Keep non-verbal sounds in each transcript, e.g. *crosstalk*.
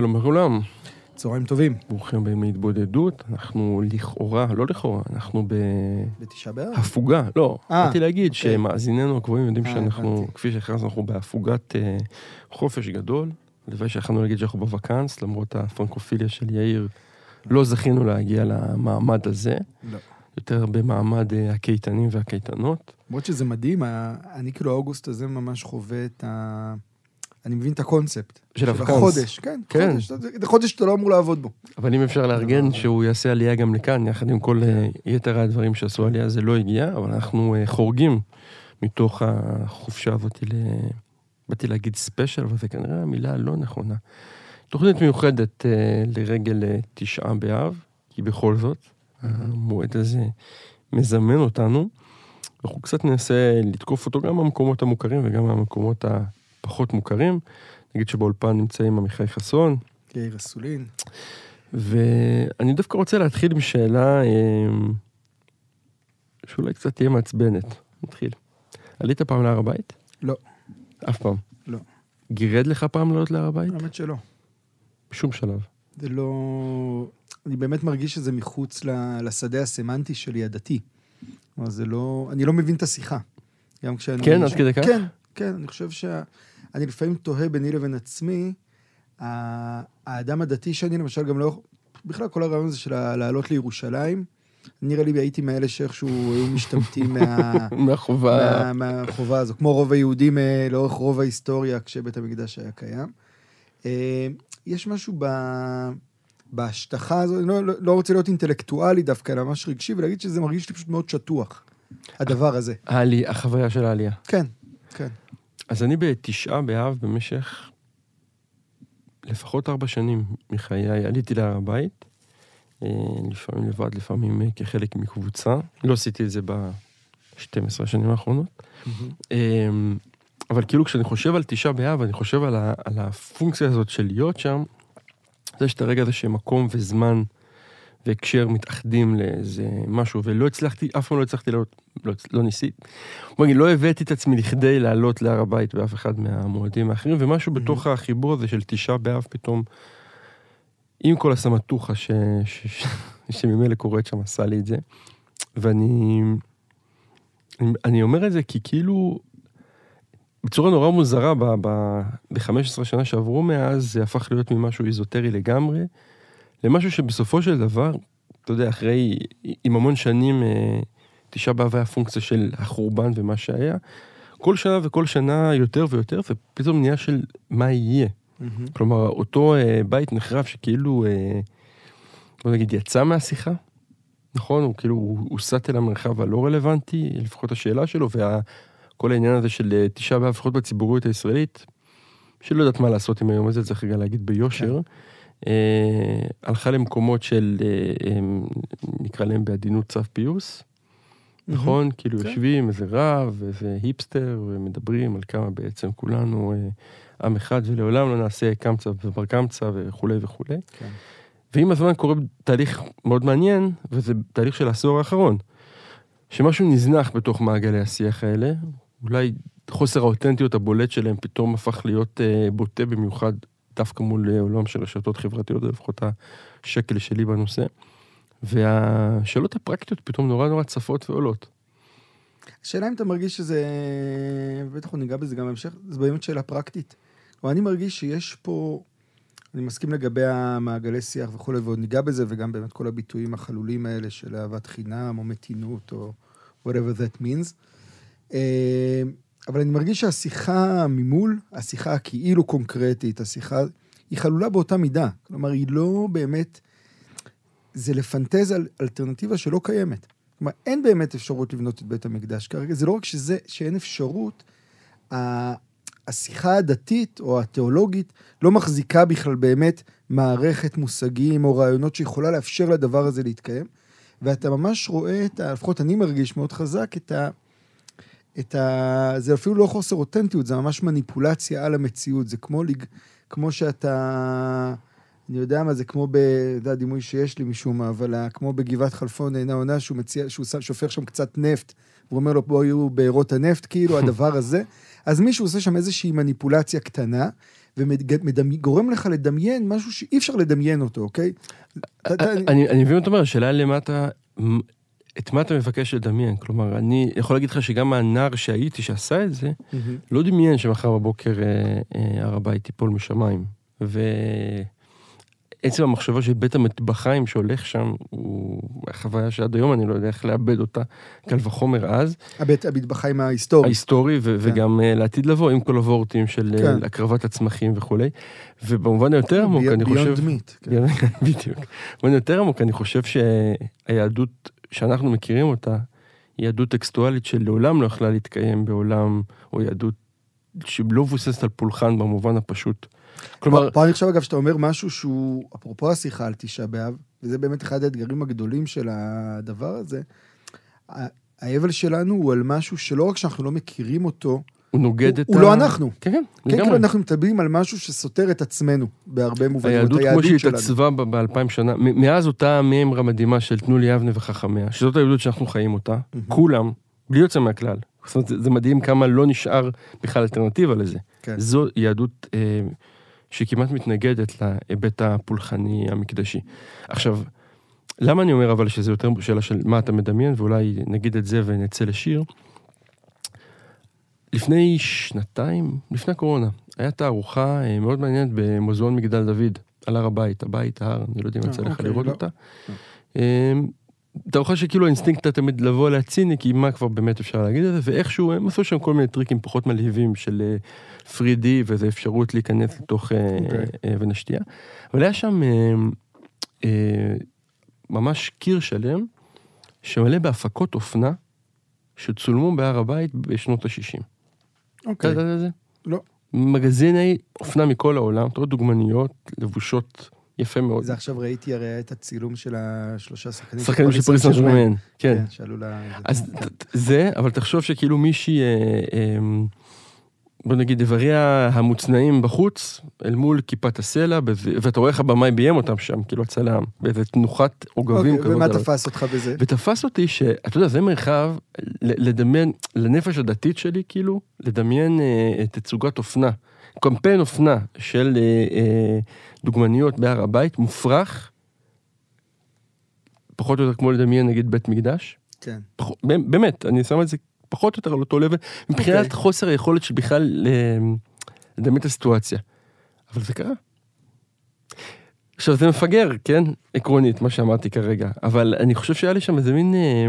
שלום לכולם, צהריים טובים. ברוכים הבאים להתבודדות. אנחנו לכאורה, לא לכאורה, אנחנו בתשעה באב? בהפוגה. לא, אה, באתי להגיד אוקיי. שמאזיננו הקבועים יודעים אה, שאנחנו, הבנתי. כפי שהכרזנו, אנחנו בהפוגת אה, חופש גדול. הלוואי שיכולנו להגיד שאנחנו בוואקנס, למרות הפרנקופיליה של יאיר. לא זכינו להגיע למעמד הזה, לא. יותר במעמד אה, הקייטנים והקייטנות. למרות שזה מדהים, אני כאילו האוגוסט הזה ממש חווה את ה... אני מבין את הקונספט. של הוואקנס. החודש, כן. כן. חודש, זה חודש שאתה לא אמור לעבוד בו. אבל אם אפשר לארגן לא. שהוא יעשה עלייה גם לכאן, יחד עם כל אה, יתר הדברים שעשו עלייה, זה לא הגיע, אבל אנחנו אה, חורגים מתוך החופשה הזאת ל... באתי להגיד ספיישל, אבל זה כנראה המילה הלא נכונה. תוכנית מיוחדת אה, לרגל תשעה באב, כי בכל זאת, המועד הזה מזמן אותנו. אנחנו קצת ננסה לתקוף אותו גם מהמקומות המוכרים וגם מהמקומות הפחות מוכרים. נגיד שבאולפן נמצאים עמיחי חסון, יאיר אסולין. ואני דווקא רוצה להתחיל עם שאלה אה, שאולי קצת תהיה מעצבנת. נתחיל. עלית פעם להר הבית? לא. אף פעם. לא. גירד לך פעם לעלות להר הבית? האמת שלא. בשום שלב. זה לא... אני באמת מרגיש שזה מחוץ לשדה הסמנטי שלי, הדתי. כלומר, זה לא... אני לא מבין את השיחה. גם כשאני... כן, עד כדי כך? כן, כן, אני חושב שה... אני לפעמים תוהה ביני לבין עצמי, האדם הדתי שאני למשל גם לא... בכלל כל הרעיון הזה של לעלות לירושלים, נראה לי הייתי מאלה שאיכשהו היו משתמטים *laughs* מה... מהחובה. מה, מהחובה הזו, כמו רוב היהודים אה, לאורך רוב ההיסטוריה כשבית המקדש היה קיים. אה, יש משהו ב... בהשטחה הזו, אני לא, לא, לא רוצה להיות אינטלקטואלי דווקא, אלא ממש רגשי, ולהגיד שזה מרגיש לי פשוט מאוד שטוח, הדבר הזה. העלי, החוויה של העלייה. כן, כן. אז אני בתשעה באב במשך לפחות ארבע שנים מחיי עליתי להר הבית, אה, לפעמים לבד, לפעמים אה, כחלק מקבוצה. לא עשיתי את זה ב-12 השנים האחרונות. אמ, אבל כאילו כשאני חושב על תשעה באב, אני חושב על, ה, על הפונקציה הזאת של להיות שם, זה יש את הרגע הזה שמקום וזמן והקשר מתאחדים לאיזה משהו, ולא הצלחתי, אף פעם לא הצלחתי לעלות, לא, לא ניסיתי. בוא נגיד, לא הבאתי את עצמי לכדי לעלות להר הבית באף אחד מהמועדים האחרים, ומשהו בתוך החיבור הזה של תשעה באב פתאום, עם כל הסמטוחה ש, ש, ש, שממילא קורית שם, עשה לי את זה. ואני אני, אני אומר את זה כי כאילו, בצורה נורא מוזרה, ב-15 שנה שעברו מאז, זה הפך להיות ממשהו איזוטרי לגמרי, למשהו שבסופו של דבר, אתה יודע, אחרי, עם המון שנים, אה, תשעה באב היה פונקציה של החורבן ומה שהיה, כל שנה וכל שנה יותר ויותר, ופתאום נהיה של מה יהיה. מהמם. כלומר, אותו אה, בית נחרב שכאילו, אה, בוא נגיד, יצא מהשיחה, נכון? הוא כאילו, הוא הוסט אל המרחב הלא רלוונטי, לפחות השאלה שלו, וכל העניין הזה של אה, תשעה באב, לפחות בציבוריות הישראלית, שלא יודעת מה לעשות עם היום הזה, צריך רגע להגיד ביושר, אה, הלכה למקומות של, אה, אה, נקרא להם בעדינות צו פיוס, נכון? כאילו כן. יושבים איזה רב, איזה היפסטר, ומדברים על כמה בעצם כולנו אה, עם אחד, ולעולם לא נעשה קמצא ובר קמצא וכולי וכולי. כן. ועם הזמן קורה תהליך מאוד מעניין, וזה תהליך של העשור האחרון, שמשהו נזנח בתוך מעגלי השיח האלה, אולי חוסר האותנטיות הבולט שלהם פתאום הפך להיות אה, בוטה במיוחד דווקא מול אה, עולם של רשתות חברתיות, זה לפחות השקל שלי בנושא. והשאלות הפרקטיות פתאום נורא נורא צפות ועולות. השאלה אם אתה מרגיש שזה, בטח ניגע בזה גם בהמשך, זו באמת שאלה פרקטית. כלומר, אני מרגיש שיש פה, אני מסכים לגבי המעגלי שיח וכולי, ועוד ניגע בזה, וגם באמת כל הביטויים החלולים האלה של אהבת חינם, או מתינות, או whatever that means. אבל אני מרגיש שהשיחה ממול, השיחה הכאילו קונקרטית, השיחה, היא חלולה באותה מידה. כלומר, היא לא באמת, זה לפנטז על אלטרנטיבה שלא קיימת. כלומר, אין באמת אפשרות לבנות את בית המקדש כרגע. זה לא רק שזה, שאין אפשרות, השיחה הדתית או התיאולוגית לא מחזיקה בכלל באמת מערכת מושגים או רעיונות שיכולה לאפשר לדבר הזה להתקיים. ואתה ממש רואה את ה... לפחות אני מרגיש מאוד חזק את ה... את ה... זה אפילו לא חוסר אותנטיות, זה ממש מניפולציה על המציאות. זה כמו, לג... כמו שאתה... אני יודע מה זה, כמו ב... זה הדימוי שיש לי משום מה, אבל כמו בגבעת חלפון עינה עונה, שהוא מציע, שהוא שופך שם קצת נפט, והוא אומר לו, בואו יהיו בארות הנפט, כאילו, *laughs* הדבר הזה. אז מישהו עושה שם איזושהי מניפולציה קטנה, וגורם לך לדמיין משהו שאי אפשר לדמיין אותו, אוקיי? אני מבין מה אתה אומר, השאלה למה אתה... את מה אתה מבקש לדמיין? כלומר, אני יכול להגיד לך שגם הנער שהייתי, שעשה את זה, מהמם. לא דמיין שמחר בבוקר אה, אה, הר הבית ייפול משמיים. ועצם המחשבה של בית המטבחיים שהולך שם, הוא חוויה שעד היום אני לא יודע איך לאבד אותה, קל וחומר אז, הבית המטבחיים ההיסטורי. ההיסטורי, ו- כן. וגם אה, לעתיד לבוא, עם כל הוורטים של אה, כן. הקרבת הצמחים וכולי. ובמובן היותר עמוק, אני חושב... ביונד מיט. כן. *laughs* בדיוק. במובן יותר עמוק, אני חושב שהיהדות שאנחנו מכירים אותה, היא יהדות טקסטואלית שלעולם לא יכלה להתקיים בעולם, או יהדות שלא מבוססת על פולחן במובן הפשוט. כלומר, פה אני חושב אגב שאתה אומר משהו שהוא, אפרופו השיחה על תשעה באב, וזה באמת אחד האתגרים הגדולים של הדבר הזה, האבל שלנו הוא על משהו שלא רק שאנחנו לא מכירים אותו, הוא נוגד הוא- את הוא לא אנחנו. כן, כן, כן, כאילו. אנחנו מטבעים על משהו שסותר את עצמנו בהרבה מובנים, את היהדות כמו היהדות שהיא שלנו. התעצבה ב- באלפיים שנה, מאז אותה מימרה מדהימה של תנו לי יבנה וחכמיה, שזאת היהדות שאנחנו חיים אותה, מהמם. כולם, בלי יוצא מהכלל. זאת אומרת, זה- זה מדהים כמה לא נשאר בכלל אלטרנטיבה לזה. כן. זו יהדות אה, שכמעט מתנגדת להיבט הפולחני המקדשי. עכשיו, למה אני אומר אבל שזה יותר שאלה של מה אתה מדמיין, ואולי נגיד את זה ונצא לשיר? לפני שנתיים, לפני הקורונה, הייתה תערוכה אה, מאוד מעניינת במוזיאון מגדל דוד, על הר הבית, הבית, ההר, אני לא יודע אם אה, יצא לך אוקיי, לראות לא. אותה. אה, תערוכה שכאילו האינסטינקט היה תמיד לבוא אליה ציני, כי מה כבר באמת אפשר להגיד את זה, ואיכשהו הם עשו שם כל מיני טריקים פחות מלהיבים של 3D ואיזו אפשרות להיכנס לתוך אה, אוקיי. אבן השתייה. אבל היה שם ממש קיר שלם, שמלא בהפקות אופנה, שצולמו בהר הבית בשנות ה-60. אתה אוקיי. יודע את זה? לא. מגזיני אופנה מכל העולם, אתה רואה דוגמניות לבושות יפה מאוד. זה עכשיו ראיתי הרי את הצילום של השלושה שחקנים. שחקנים של פריס סן כן. כן, שעלו ל... אז זה, אבל תחשוב שכאילו מישהי, אה, אה, בוא נגיד, איבריה המוצנעים בחוץ, אל מול כיפת הסלע, ואתה רואה איך הבמאי ביים אותם שם, כאילו הצלם, באיזה תנוחת עוגבים אוקיי, ומה על ה- תפס אותך בזה? ותפס אותי שאתה יודע, זה מרחב, לדמיין, לנפש הדתית שלי, כאילו, לדמיין אה, תצוגת אופנה, קמפיין אופנה של אה, אה, דוגמניות בהר הבית, מופרך, פחות או יותר כמו לדמיין נגיד בית מקדש. כן. פח- באמת, אני שם את זה פחות או יותר על אותו לבל, מבחינת אוקיי. חוסר היכולת של בכלל אה, לדמיין את הסיטואציה. אבל זה קרה. עכשיו זה מפגר, כן? עקרונית, מה שאמרתי כרגע, אבל אני חושב שהיה לי שם איזה מין... אה,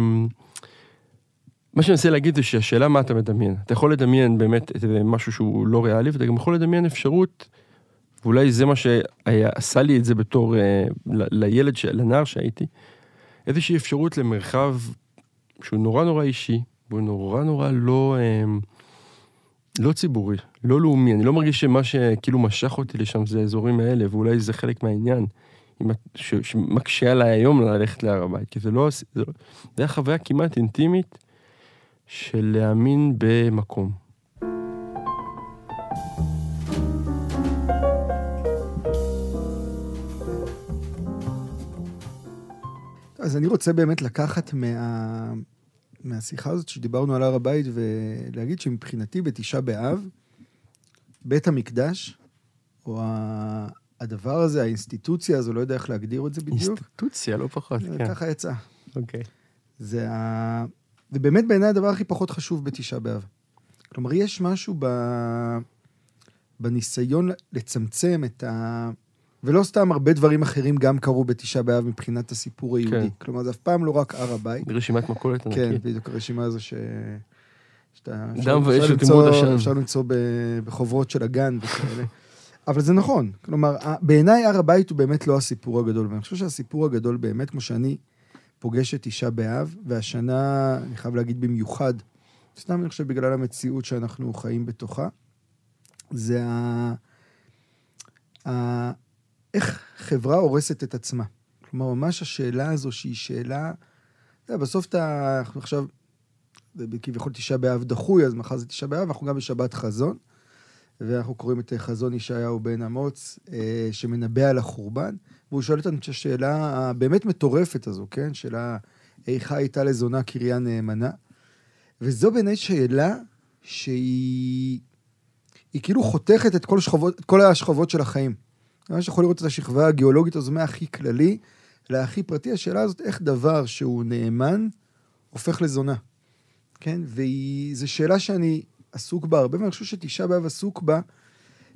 מה שאני מנסה להגיד זה שהשאלה מה אתה מדמיין. אתה יכול לדמיין באמת איזה משהו שהוא לא ריאלי, ואתה גם יכול לדמיין אפשרות, ואולי זה מה שעשה לי את זה בתור, אה, ל- לילד, לנער שהייתי, איזושהי אפשרות למרחב שהוא נורא נורא אישי, והוא נורא נורא לא, אה, לא ציבורי, לא לאומי. אני לא מרגיש שמה שכאילו משך אותי לשם זה האזורים האלה, ואולי זה חלק מהעניין, שמקשה עליי היום ללכת להר הבית, כי זה לא, זה לא, זה היה חוויה כמעט אינטימית של להאמין במקום. אז אני רוצה באמת לקחת מה... מהשיחה הזאת שדיברנו על הר הבית ולהגיד שמבחינתי בתשעה באב, בית המקדש, או ה... הדבר הזה, האינסטיטוציה הזו, לא יודע איך להגדיר את זה בדיוק, אינסטיטוציה, לא פחות, כן. ככה יצא. אוקיי. זה, ה... זה באמת בעיניי הדבר הכי פחות חשוב בתשעה באב. כלומר, יש משהו ב... בניסיון לצמצם את ה... ולא סתם הרבה דברים אחרים גם קרו בתשעה באב מבחינת הסיפור היהודי. כן. כלומר, זה אף פעם לא רק הר הבית. רשימת מכולת כן. בדיוק הרשימה הזו ש... שאתה... דם ואש ותימוד עשן. אפשר למצוא ב- בחוברות של הגן וכאלה. אבל זה נכון. כלומר, ה- בעיניי הר הבית הוא באמת לא הסיפור הגדול, ואני חושב שהסיפור הגדול באמת, כמו שאני פוגש את תשעה באב, והשנה, אני חייב להגיד במיוחד, סתם אני חושב בגלל המציאות שאנחנו חיים בתוכה, זה ה... איך חברה הורסת את עצמה. כלומר, ממש השאלה הזו שהיא שאלה... אתה יודע, בסוף אתה... אנחנו עכשיו... זה כביכול תשעה באב דחוי, אז מחר זה תשעה באב, אנחנו גם בשבת חזון, ואנחנו קוראים את חזון ישעיהו בן אמוץ, אה, שמנבא על החורבן, והוא שואל אותנו את השאלה הבאמת מטורפת הזו, כן? שאלה, איכה הייתה לזונה קריה נאמנה? וזו בעיניי שאלה שהיא היא כאילו חותכת את כל, שכבות, את כל השכבות של החיים. ממש יכול לראות את השכבה הגיאולוגית הזו מהכי כללי להכי פרטי. השאלה הזאת, איך דבר שהוא נאמן הופך לזונה. כן? וזו שאלה שאני עסוק בה הרבה, ואני חושב שתשעה באב עסוק בה.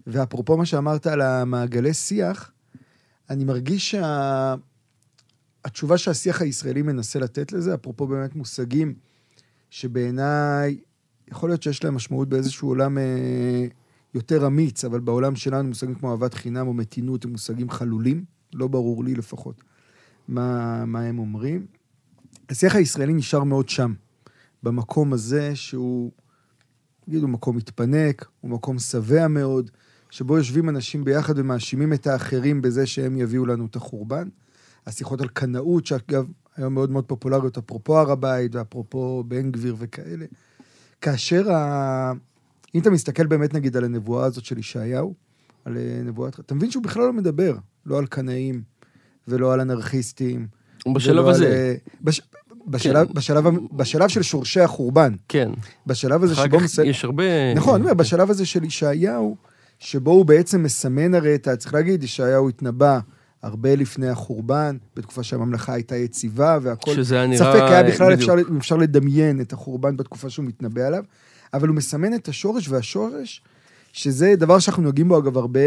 ואפרופו מה שאמרת על המעגלי שיח, אני מרגיש שה... התשובה שהשיח הישראלי מנסה לתת לזה, אפרופו באמת מושגים שבעיניי, יכול להיות שיש להם משמעות באיזשהו עולם אה, יותר אמיץ, אבל בעולם שלנו מושגים כמו אהבת חינם או מתינות הם מושגים חלולים, לא ברור לי לפחות מה, מה הם אומרים. השיח הישראלי נשאר מאוד שם, במקום הזה שהוא, נגיד, הוא מקום מתפנק, הוא מקום שבע מאוד, שבו יושבים אנשים ביחד ומאשימים את האחרים בזה שהם יביאו לנו את החורבן. השיחות על קנאות, שאגב, היום מאוד מאוד פופולריות, אפרופו הר הבית ואפרופו בן גביר וכאלה. כאשר ה... אם אתה מסתכל באמת נגיד על הנבואה הזאת של ישעיהו, על אה, נבואת... אתה מבין שהוא בכלל לא מדבר, לא על קנאים ולא על אנרכיסטים. בשלב הזה. על... אה, בש... בשלב, כן. בשלב, בשלב של שורשי החורבן. כן. בשלב הזה שבו... אחר כך יש הרבה... נכון, אני אומר, בשלב הזה של ישעיהו, שבו הוא בעצם מסמן הרי את ה... צריך להגיד, ישעיהו התנבא הרבה לפני החורבן, בתקופה שהממלכה הייתה יציבה והכל. שזה היה נראה... ספק היה בכלל אפשר, אפשר לדמיין את החורבן בתקופה שהוא מתנבא עליו, אבל הוא מסמן את השורש, והשורש, שזה דבר שאנחנו נוגעים בו אגב הרבה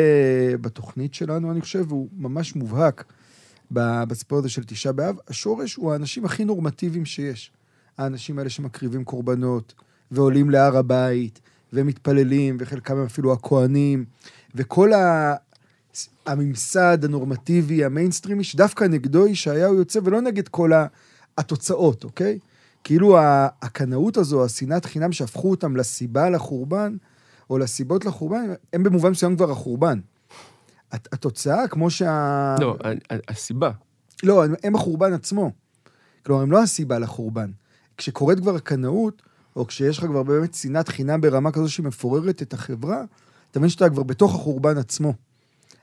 בתוכנית שלנו, אני חושב, והוא ממש מובהק בסיפור הזה של תשעה באב, השורש הוא האנשים הכי נורמטיביים שיש. האנשים האלה שמקריבים קורבנות, ועולים להר הבית, ומתפללים, וחלקם אפילו הכוהנים, וכל ה... הממסד הנורמטיבי, המיינסטרימי, שדווקא נגדו ישעיהו יוצא, ולא נגד כל התוצאות, אוקיי? כאילו הקנאות הזו, השנאת חינם שהפכו אותם לסיבה לחורבן, או לסיבות לחורבן, הם במובן מסוים כבר החורבן. התוצאה, כמו שה... לא, הסיבה. לא, הם החורבן עצמו. כלומר, הם לא הסיבה לחורבן. כשקורית כבר הקנאות, או כשיש לך כבר באמת שנאת חינם ברמה כזו שמפוררת את החברה, אתה מבין שאתה כבר בתוך החורבן עצמו.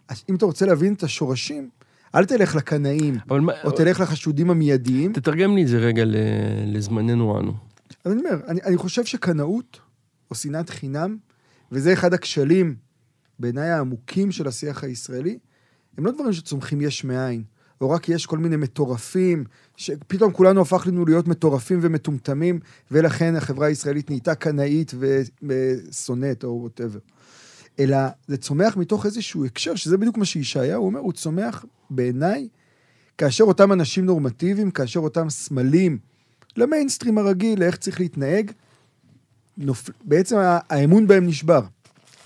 אז אם אתה רוצה להבין את השורשים, אל תלך לקנאים, או מה... תלך לחשודים המיידיים. תתרגם לי את זה רגע לזמננו אנו. אבל אני אומר, אני, אני חושב שקנאות, או שנאת חינם, וזה אחד הכשלים, בעיניי העמוקים של השיח הישראלי, הם לא דברים שצומחים יש מאין, או רק יש כל מיני מטורפים, שפתאום כולנו הפכנו להיות מטורפים ומטומטמים, ולכן החברה הישראלית נהייתה קנאית ושונאת, או whatever. אלא זה צומח מתוך איזשהו הקשר, שזה בדיוק מה שישעיהו אומר, הוא צומח בעיניי, כאשר אותם אנשים נורמטיביים, כאשר אותם סמלים למיינסטרים הרגיל, לאיך צריך להתנהג, נופ... בעצם האמון בהם נשבר.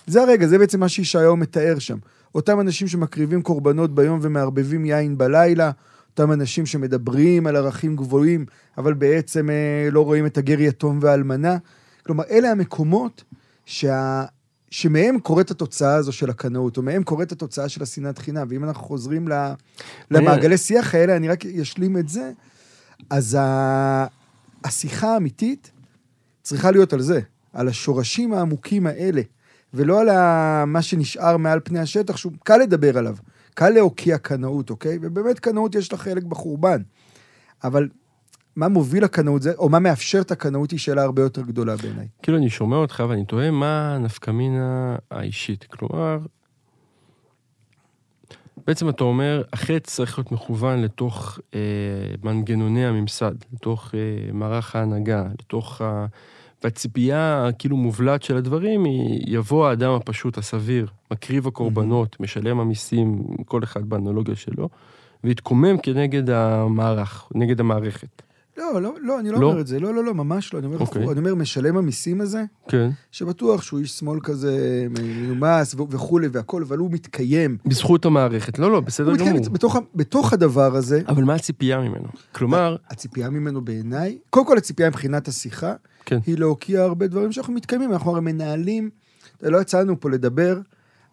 זה הרגע, זה בעצם מה שישעיהו מתאר שם. אותם אנשים שמקריבים קורבנות ביום ומערבבים יין בלילה, אותם אנשים שמדברים על ערכים גבוהים, אבל בעצם אה, לא רואים את הגר יתום והאלמנה. כלומר, אלה המקומות שה... שמהם קורית התוצאה הזו של הקנאות, או מהם קורית התוצאה של השנאת חינם. ואם אנחנו חוזרים למעגלי שיח האלה, אני רק אשלים את זה, אז ה... השיחה האמיתית צריכה להיות על זה, על השורשים העמוקים האלה, ולא על מה שנשאר מעל פני השטח, שהוא קל לדבר עליו, קל להוקיע קנאות, אוקיי? ובאמת קנאות יש לה חלק בחורבן. אבל מה מוביל לקנאות, זה, או מה מאפשר את הקנאות היא שאלה הרבה יותר גדולה בעיניי. כאילו, אני שומע אותך ואני תוהה מה הנפקמינה האישית. כלומר, בעצם אתה אומר, החטא צריך להיות מכוון לתוך אה, מנגנוני הממסד, לתוך אה, מערך ההנהגה, לתוך ה... והציפייה הכאילו מובלעת של הדברים היא, יבוא האדם הפשוט, הסביר, מקריב הקורבנות, mm-hmm. משלם המיסים, כל אחד באנלוגיה שלו, ויתקומם כנגד המערך, נגד המערכת. לא, לא, לא, אני לא, לא אומר את זה, לא, לא, לא, ממש לא. אני אומר, okay. אוקיי. אני אומר, משלם המיסים הזה, כן. שבטוח שהוא איש שמאל כזה מנומס וכולי והכול, אבל הוא מתקיים. בזכות המערכת, לא, לא, בסדר גמור. בתוך, בתוך הדבר הזה... אבל מה הציפייה ממנו? כלומר... הציפייה ממנו בעיניי, קודם כל הציפייה מבחינת השיחה, כן. היא להוקיע הרבה דברים שאנחנו מתקיימים, אנחנו הרי מנהלים, לא יצאנו פה לדבר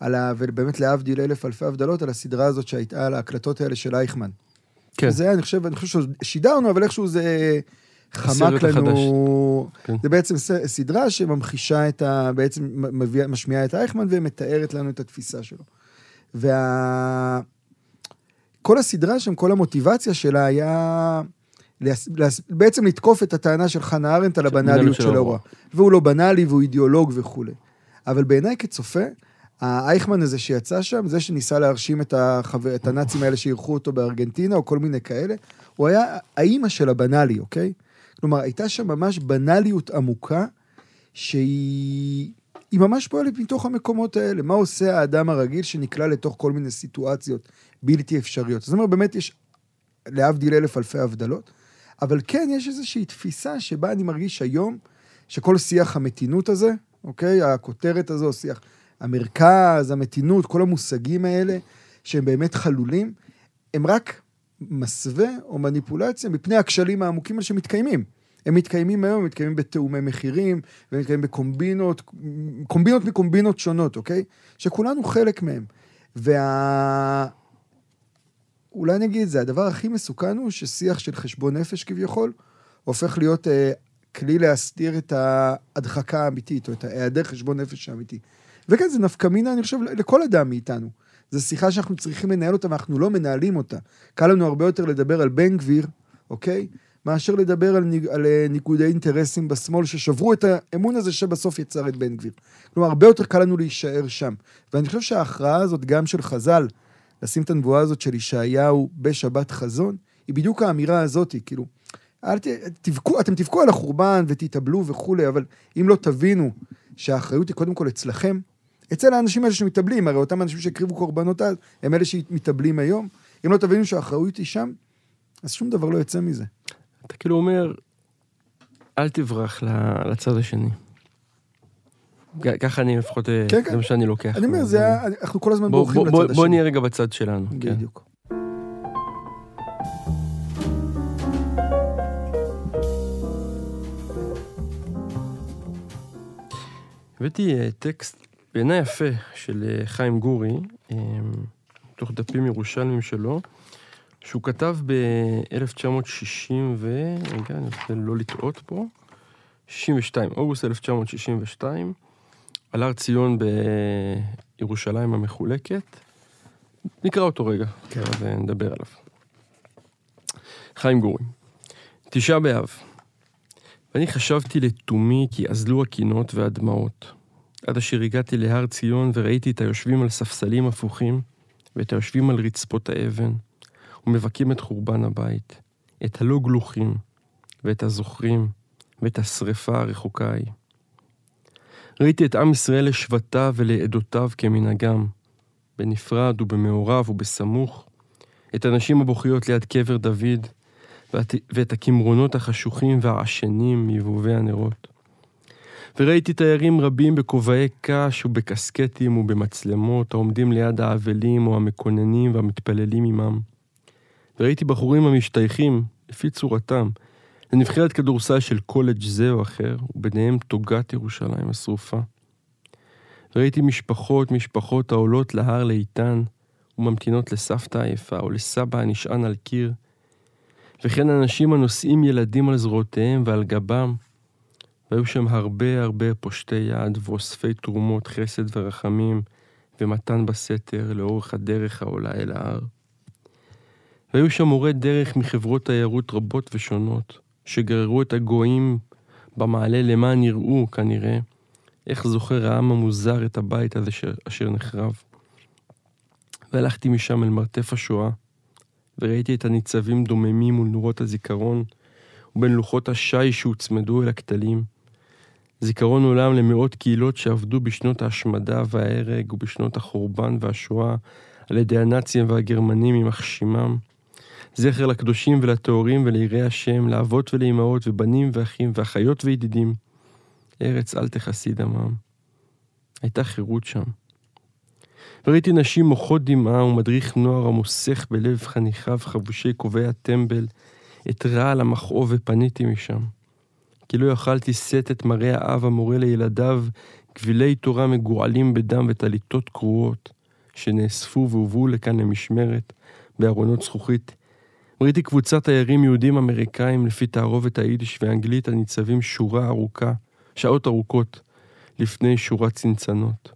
על ה... ובאמת להבדיל אלף אלפי הבדלות, על הסדרה הזאת שהייתה, על ההקלטות האלה של אייכמן. כן. זה, אני חושב, אני חושב ששידרנו, אבל איכשהו זה חמק לנו... כן. זה בעצם סדרה שממחישה את ה... בעצם מביא, משמיעה את אייכמן ומתארת לנו את התפיסה שלו. וה... כל הסדרה שם, כל המוטיבציה שלה היה... בעצם לתקוף את הטענה של חנה ארנדט על הבנאליות של ההוראה. והוא לא בנאלי והוא אידיאולוג וכולי. אבל בעיניי כצופה, האייכמן הזה שיצא שם, זה שניסה להרשים את, החבר, את הנאצים האלה שאירחו אותו בארגנטינה, או כל מיני כאלה, הוא היה האימא של הבנאלי, אוקיי? כלומר, הייתה שם ממש בנאליות עמוקה, שהיא היא ממש פועלת מתוך המקומות האלה. מה עושה האדם הרגיל שנקלע לתוך כל מיני סיטואציות בלתי אפשריות? זאת אומרת, באמת יש, להבדיל אלף אלפי הבדלות, אבל כן, יש איזושהי תפיסה שבה אני מרגיש היום, שכל שיח המתינות הזה, אוקיי? הכותרת הזו, שיח המרכז, המתינות, כל המושגים האלה, שהם באמת חלולים, הם רק מסווה או מניפולציה מפני הכשלים העמוקים האלה שמתקיימים. הם מתקיימים היום, הם מתקיימים בתאומי מחירים, והם מתקיימים בקומבינות, קומבינות מקומבינות שונות, אוקיי? שכולנו חלק מהם. וה... אולי נגיד את זה, הדבר הכי מסוכן הוא ששיח של חשבון נפש כביכול, הופך להיות אה, כלי להסתיר את ההדחקה האמיתית, או את ההיעדר חשבון נפש האמיתי. וכן, זה נפקא מינה, אני חושב, לכל אדם מאיתנו. זו שיחה שאנחנו צריכים לנהל אותה ואנחנו לא מנהלים אותה. קל לנו הרבה יותר לדבר על בן גביר, אוקיי? מאשר לדבר על, ניג, על אה, ניגודי אינטרסים בשמאל ששברו את האמון הזה שבסוף יצר את בן גביר. כלומר, הרבה יותר קל לנו להישאר שם. ואני חושב שההכרעה הזאת, גם של חז"ל, לשים את הנבואה הזאת של ישעיהו בשבת חזון, היא בדיוק האמירה הזאת, כאילו, אל ת, תבכו, אתם תבכו על החורבן ותתאבלו וכולי, אבל אם לא תבינו שהאחריות היא קודם כל אצלכם, אצל האנשים האלה שמתאבלים, הרי אותם אנשים שהקריבו קורבנות אז, הם אלה שמתאבלים היום, אם לא תבינו שהאחריות היא שם, אז שום דבר לא יוצא מזה. אתה כאילו אומר, אל תברח לצד השני. ככה אני לפחות, אה, כן, כן. זה מה שאני לוקח. אני אומר, זה, אנחנו כל הזמן בוא- בורחים בוא- בוא- לצד בוא השני. נהיה רגע בצד שלנו. כן. בדיוק. הבאתי אה, טקסט בעיניי יפה של אה, חיים גורי, אה, מתוך דפים ירושלמים שלו, שהוא כתב ב-1960 ו... רגע, אני רוצה לא לטעות פה. 62, אוגוסט 1962, על הר ציון בירושלים המחולקת. נקרא אותו רגע, כן. ונדבר עליו. חיים גורי, תשעה באב. ואני חשבתי לתומי כי אזלו הקינות והדמעות. עד אשר הגעתי להר ציון וראיתי את היושבים על ספסלים הפוכים, ואת היושבים על רצפות האבן, ומבכים את חורבן הבית, את הלא גלוחים, ואת הזוכרים, ואת השרפה הרחוקה ההיא. ראיתי את עם ישראל לשבטיו ולעדותיו כמנהגם, בנפרד ובמעורב ובסמוך, את הנשים הבוכיות ליד קבר דוד, ואת, ואת הקמרונות החשוכים והעשנים מהבהובי הנרות. וראיתי תיירים רבים בכובעי קש ובקסקטים ובמצלמות העומדים ליד האבלים או המקוננים והמתפללים עמם. וראיתי בחורים המשתייכים, לפי צורתם, לנבחרת כדורסל של קולג' זה או אחר, וביניהם תוגת ירושלים השרופה. וראיתי משפחות משפחות העולות להר לאיתן, וממתינות לסבתא עייפה או לסבא הנשען על קיר, וכן אנשים הנושאים ילדים על זרועותיהם ועל גבם, והיו שם הרבה הרבה פושטי יד ואוספי תרומות, חסד ורחמים, ומתן בסתר לאורך הדרך העולה אל ההר. והיו שם מורי דרך מחברות תיירות רבות ושונות, שגררו את הגויים במעלה למען יראו, כנראה, איך זוכר העם המוזר את הבית הזה ש... אשר נחרב. והלכתי משם אל מרתף השואה, וראיתי את הניצבים דוממים מול נורות הזיכרון, ובין לוחות השיש שהוצמדו אל הכתלים. זיכרון עולם למאות קהילות שעבדו בשנות ההשמדה וההרג ובשנות החורבן והשואה על ידי הנאצים והגרמנים יימח שמם. זכר לקדושים ולטהורים וליראי השם, לאבות ולאמהות ובנים ואחים ואחיות וידידים. ארץ אל תכסי דמם. הייתה חירות שם. וראיתי נשים מוחות דמעה ומדריך נוער המוסך בלב חניכיו חבושי כובעי הטמבל את רעל המכאוב ופניתי משם. כי לא יכלתי שאת את מראה האב המורה לילדיו, גבילי תורה מגועלים בדם וטליתות קרועות, שנאספו והובאו לכאן למשמרת, בארונות זכוכית. ראיתי קבוצת תיירים יהודים אמריקאים לפי תערובת היידיש והאנגלית הניצבים שורה ארוכה, שעות ארוכות, לפני שורת צנצנות.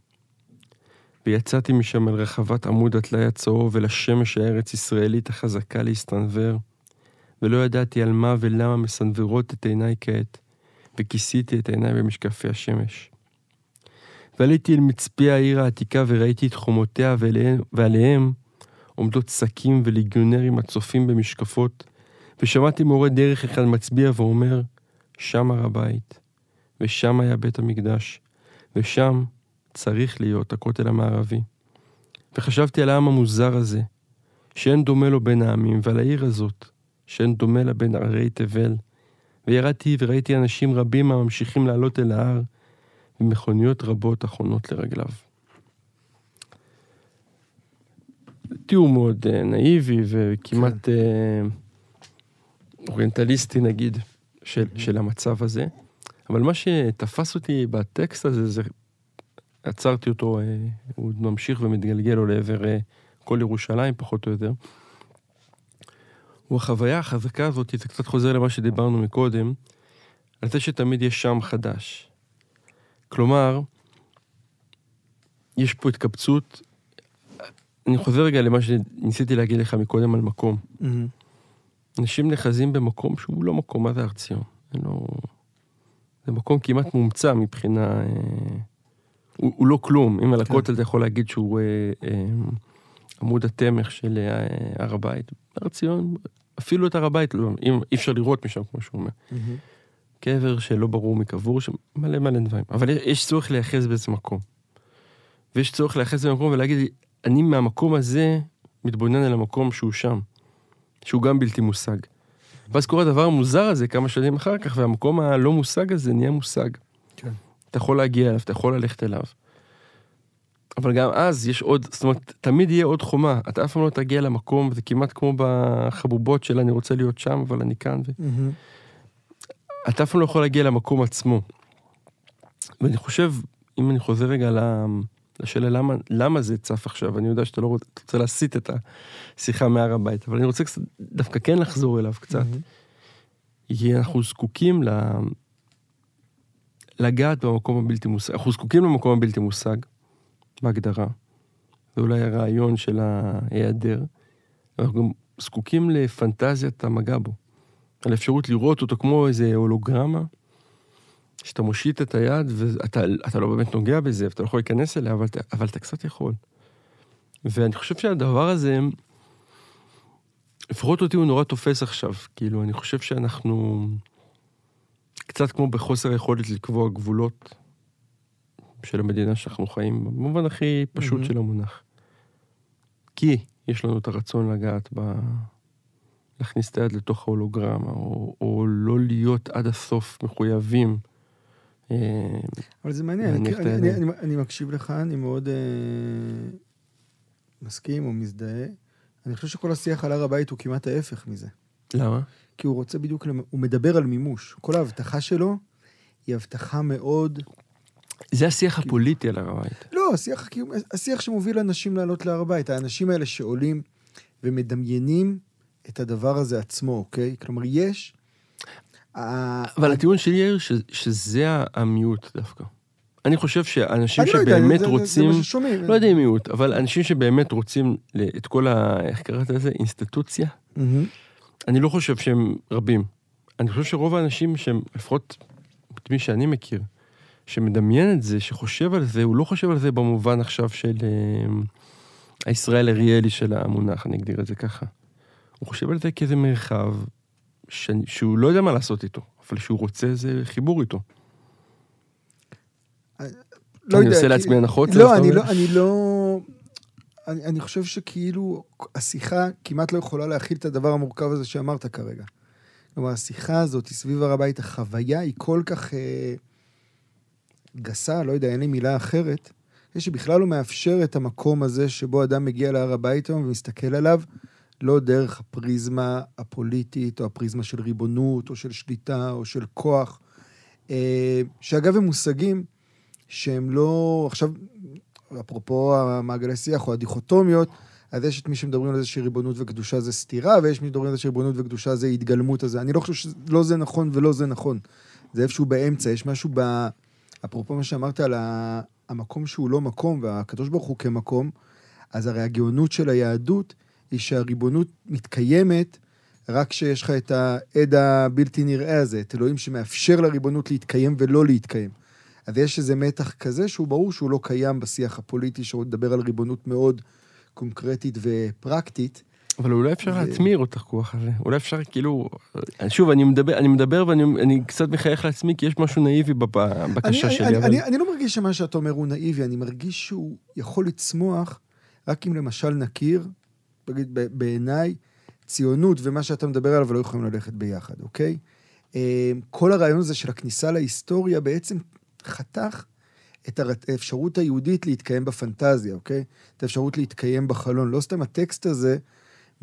ויצאתי משם אל רחבת עמוד הטלאי הצהוב אל השמש הארץ ישראלית החזקה להסתנוור, ולא ידעתי על מה ולמה מסנוורות את עיניי כעת, וכיסיתי את עיניי במשקפי השמש. ועליתי אל מצפי העיר העתיקה וראיתי את חומותיה ועליהם, ועליהם עומדות שקים וליגיונרים הצופים במשקפות, ושמעתי מורה דרך אחד מצביע ואומר, שם הר הבית, ושם היה בית המקדש, ושם צריך להיות הכותל המערבי. וחשבתי על העם המוזר הזה, שאין דומה לו בין העמים, ועל העיר הזאת, שאין דומה לה בין ערי תבל. וירדתי וראיתי אנשים רבים הממשיכים לעלות אל ההר, ומכוניות רבות החונות לרגליו. תיאור מאוד uh, נאיבי וכמעט uh, אוריינטליסטי נגיד של, של המצב הזה. אבל מה שתפס אותי בטקסט הזה, זה עצרתי אותו, uh, הוא ממשיך ומתגלגל לו לעבר uh, כל ירושלים פחות או יותר. הוא החוויה החזקה הזאת, זה קצת חוזר למה שדיברנו מקודם, על זה שתמיד יש שם חדש. כלומר, יש פה התקבצות, אני חוזר רגע למה שניסיתי להגיד לך מקודם על מקום. Mm-hmm. אנשים נחזים במקום שהוא לא מקום, מה זה הר ציון? לא... זה מקום כמעט מומצא מבחינה... אה, הוא, הוא לא כלום. אם על כן. הכותל אתה יכול להגיד שהוא אה, אה, עמוד התמך של אה, הר הבית. הר ציון, אפילו את הר הבית, לא, אם, אי אפשר לראות משם, כמו שהוא אומר. Mm-hmm. קבר שלא ברור מקבור, שם מלא מלא דברים. אבל יש צורך להיאחז באיזה מקום. ויש צורך להיאחז במקום ולהגיד, אני מהמקום הזה מתבונן על המקום שהוא שם, שהוא גם בלתי מושג. ואז קורה הדבר המוזר הזה כמה שנים אחר כך, והמקום הלא מושג הזה נהיה מושג. כן. אתה יכול להגיע אליו, אתה יכול ללכת אליו. אבל גם אז יש עוד, זאת אומרת, תמיד יהיה עוד חומה. אתה אף פעם לא תגיע למקום, זה כמעט כמו בחבובות של אני רוצה להיות שם, אבל אני כאן. ו... Mm-hmm. אתה אף פעם לא יכול להגיע למקום עצמו. ואני חושב, אם אני חוזר רגע ל- לשאלה למה, למה זה צף עכשיו, אני יודע שאתה לא רוצה, רוצה להסיט את השיחה מהר הבית, אבל אני רוצה קצת, דווקא כן לחזור אליו קצת. כי אנחנו זקוקים ל... לגעת במקום הבלתי מושג. אנחנו זקוקים למקום הבלתי מושג, בהגדרה. זה אולי הרעיון של ההיעדר. אנחנו גם זקוקים לפנטזיית המגע בו. על אפשרות לראות אותו כמו איזה הולוגרמה, שאתה מושיט את היד ואתה אתה לא באמת נוגע בזה, ואתה לא יכול להיכנס אליה, אבל, אבל אתה קצת יכול. ואני חושב שהדבר הזה, לפחות אותי הוא נורא תופס עכשיו. כאילו, אני חושב שאנחנו קצת כמו בחוסר היכולת לקבוע גבולות של המדינה שאנחנו חיים, בה, במובן הכי פשוט מהמם. של המונח. כי יש לנו את הרצון לגעת ב... להכניס את היד לתוך ההולוגרמה, או, או לא להיות עד הסוף מחויבים. אה, אבל זה מעניין, אני, אני, הידיים. אני, אני מקשיב לך, אני מאוד אה, מסכים או מזדהה. אני חושב שכל השיח על הר הבית הוא כמעט ההפך מזה. למה? כי הוא רוצה בדיוק, הוא מדבר על מימוש. כל ההבטחה שלו היא הבטחה מאוד... זה השיח הפוליטי על הר הבית. לא, השיח, השיח שמוביל אנשים לעלות להר הבית. האנשים האלה שעולים ומדמיינים את הדבר הזה עצמו, אוקיי? כלומר, יש... ה- אבל הטיעון שלי, יאיר, ש- שזה המיעוט דווקא. אני חושב שאנשים אני לא יודע, שבאמת זה- זה- רוצים, זה ששומעים. לא יודע אם מיעוט, אבל אנשים שבאמת רוצים את כל ה... איך קראת לזה? אינסטיטוציה? מהמם. אני לא חושב שהם רבים. אני חושב שרוב האנשים שהם, לפחות את מי שאני מכיר, שמדמיין את זה, שחושב על זה, הוא לא חושב על זה במובן עכשיו של אה, הישראל אריאלי של המונח, אני אגדיר את זה ככה. הוא חושב על זה כאיזה מרחב ש... שהוא לא יודע מה לעשות איתו, אבל שהוא רוצה איזה חיבור איתו. לא אני יודע, עושה כי- לעצמי הנחות? לא, אני? לא, אני לא... אני, אני חושב שכאילו השיחה כמעט לא יכולה להכיל את הדבר המורכב הזה שאמרת כרגע. כלומר, השיחה הזאת סביב הר הבית, החוויה היא כל כך אה, גסה, לא יודע, אין לי מילה אחרת, שבכלל לא מאפשר את המקום הזה שבו אדם מגיע להר הבית היום ומסתכל עליו, לא דרך הפריזמה הפוליטית, או הפריזמה של ריבונות, או של שליטה, או של כוח, אה, שאגב הם מושגים שהם לא... עכשיו, אפרופו המעגלי שיח או הדיכוטומיות, אז יש את מי שמדברים על זה שריבונות וקדושה זה סתירה, ויש מי שמדברים על זה שריבונות וקדושה זה התגלמות הזה. אני לא חושב שלא זה נכון ולא זה נכון. זה איפשהו באמצע, יש משהו ב... אפרופו מה שאמרת על. המקום שהוא לא מקום, והקדוש ברוך הוא כמקום, אז הרי הגאונות של היהדות היא שהריבונות מתקיימת רק כשיש לך את העד הבלתי נראה הזה, את אלוהים שמאפשר לריבונות להתקיים ולא להתקיים. אז יש איזה מתח כזה שהוא ברור שהוא לא קיים בשיח הפוליטי, שהוא מדבר על ריבונות מאוד קונקרטית ופרקטית. אבל אולי אפשר להטמיר אותך כוח הזה. אולי אפשר כאילו... שוב, אני מדבר, אני מדבר ואני קצת מחייך לעצמי, כי יש משהו נאיבי בבקשה אני, שלי. אני, אבל... אני, אני לא מרגיש שמה שאתה אומר הוא נאיבי, אני מרגיש שהוא יכול לצמוח רק אם למשל נכיר, בעיניי, ציונות ומה שאתה מדבר עליו לא יכולים ללכת ביחד, אוקיי? אה, כל הרעיון הזה של הכניסה להיסטוריה בעצם חתך את האפשרות היהודית להתקיים בפנטזיה, אוקיי? את האפשרות להתקיים בחלון. לא סתם הטקסט הזה,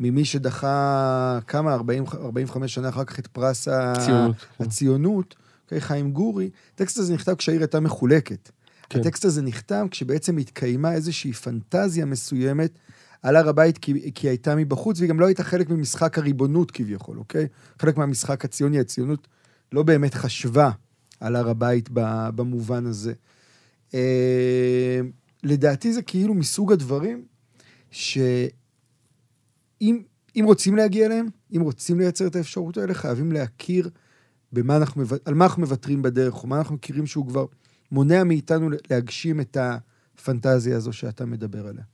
ממי שדחה כמה, 40, 45 שנה אחר כך את פרס ציונות. הציונות, אוקיי, חיים גורי, הטקסט הזה נכתב כשהעיר הייתה מחולקת. כן. הטקסט הזה נכתב כשבעצם התקיימה איזושהי פנטזיה מסוימת על הר הבית כי, כי הייתה מבחוץ, והיא גם לא הייתה חלק ממשחק הריבונות כביכול, אוקיי? חלק מהמשחק הציוני, הציונות לא באמת חשבה על הר הבית במובן הזה. אה, לדעתי זה כאילו מסוג הדברים שאם רוצים להגיע אליהם, אם רוצים לייצר את האפשרות האלה, חייבים להכיר במה אנחנו, על מה אנחנו מוותרים בדרך, או מה אנחנו מכירים שהוא כבר מונע מאיתנו להגשים את הפנטזיה הזו שאתה מדבר עליה.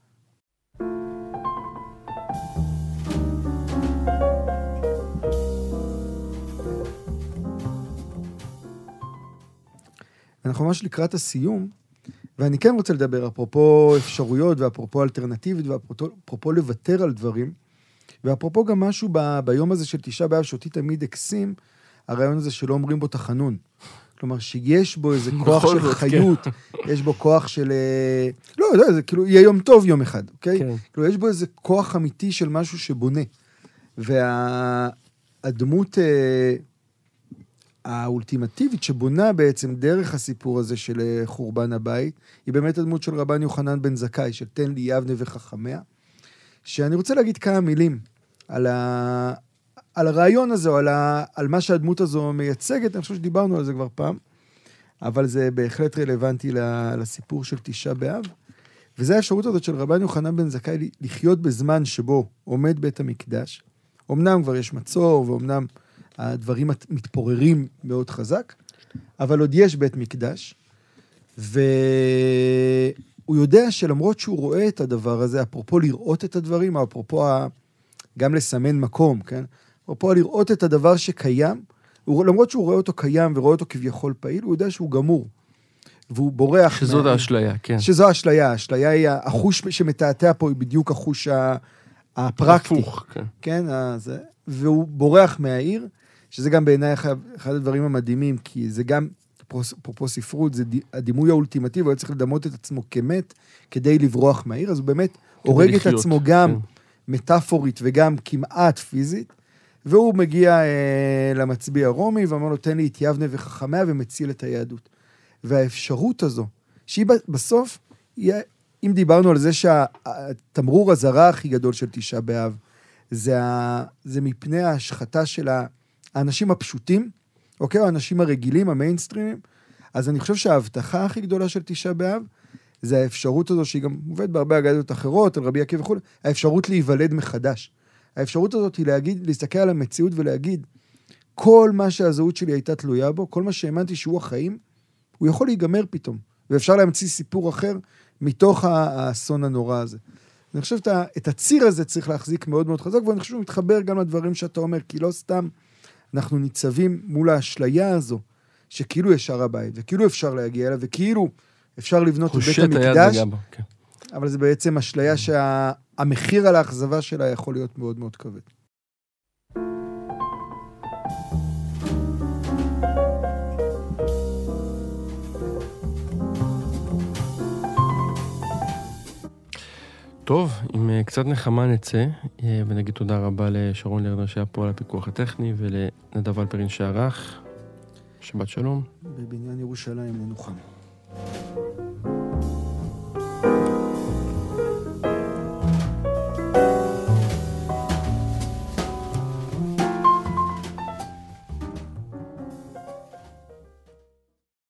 אנחנו ממש לקראת הסיום, ואני כן רוצה לדבר אפרופו אפשרויות ואפרופו אלטרנטיבית ואפרופו לוותר על דברים, ואפרופו גם משהו ב, ביום הזה של תשעה באב שאותי תמיד הקסים, הרעיון הזה שלא אומרים בו תחנון. כלומר, שיש בו איזה *laughs* כוח של זאת, חיות, כן. יש בו כוח של... אה, לא, לא, זה כאילו, יהיה יום טוב יום אחד, אוקיי? כן. כאילו, יש בו איזה כוח אמיתי של משהו שבונה. והדמות... וה... האולטימטיבית שבונה בעצם דרך הסיפור הזה של אה, חורבן הבית, היא באמת הדמות של רבן יוחנן בן זכאי, של תן לי יבנה וחכמיה, שאני רוצה להגיד כמה מילים על, ה... על הרעיון הזה, או על, ה... על מה שהדמות הזו מייצגת, אני חושב שדיברנו על זה כבר פעם, אבל זה בהחלט רלוונטי לסיפור של תשעה באב. וזה האפשרות הזאת של רבן יוחנן בן זכאי לחיות בזמן שבו עומד בית המקדש. אמנם כבר יש מצור, ואומנם הדברים מתפוררים מאוד חזק, אבל עוד יש בית מקדש, והוא יודע שלמרות שהוא רואה את הדבר הזה, אפרופו לראות את הדברים, אפרופו גם לסמן מקום, כן? אפרופו לראות את הדבר שקיים, הוא, למרות שהוא רואה אותו קיים ורואה אותו כביכול פעיל, הוא יודע שהוא גמור. והוא בורח. שזאת מה... האשליה, כן. שזו האשליה, האשליה היא החוש שמתעתע פה, היא בדיוק החוש הפרקטי. הפוך, כן. כן, אז, והוא בורח מהעיר, שזה גם בעיניי אחד, אחד הדברים המדהימים, כי זה גם, אפרופו ספרות, זה הדימוי האולטימטיבי, הוא היה צריך לדמות את עצמו כמת כדי לברוח מהעיר, אז הוא באמת הורג לחיות, את עצמו גם כן. מטאפורית וגם כמעט פיזית, והוא מגיע אה, למצביא הרומי ואומר לו, תן לי את יבנה וחכמיה ומציל את היהדות. והאפשרות הזו, שהיא בסוף, היא, אם דיברנו על זה שהתמרור הזרה הכי גדול של תשעה באב, זה, ה, זה מפני ההשחתה של. האנשים הפשוטים, אוקיי? או האנשים הרגילים, המיינסטרימים, אז אני חושב שההבטחה הכי גדולה של תשעה באב, זה האפשרות הזו, שהיא גם מובאת בהרבה אגדות אחרות, על רבי עקיבא וכו', האפשרות להיוולד מחדש. האפשרות הזאת היא להגיד, להסתכל על המציאות ולהגיד, כל מה שהזהות שלי הייתה תלויה בו, כל מה שהאמנתי שהוא החיים, הוא יכול להיגמר פתאום. ואפשר להמציא סיפור אחר מתוך האסון הנורא הזה. אני חושב שאת הציר הזה צריך להחזיק מאוד מאוד חזק, ואני חושב שהוא מתחבר גם לדברים שאתה אומר, כי לא סתם אנחנו ניצבים מול האשליה הזו, שכאילו יש הר הבית, וכאילו אפשר להגיע אליו, וכאילו אפשר לבנות את בית המקדש, כן. אבל זה בעצם אשליה שהמחיר על האכזבה שלה יכול להיות מאוד מאוד כבד. טוב, עם אה, קצת נחמה נצא, אה, ונגיד תודה רבה לשרון לרנר שהיה פה על הפיקוח הטכני, ולנדב אלפרין שערך. שבת שלום. בבניין ירושלים ננוחם. Thank you.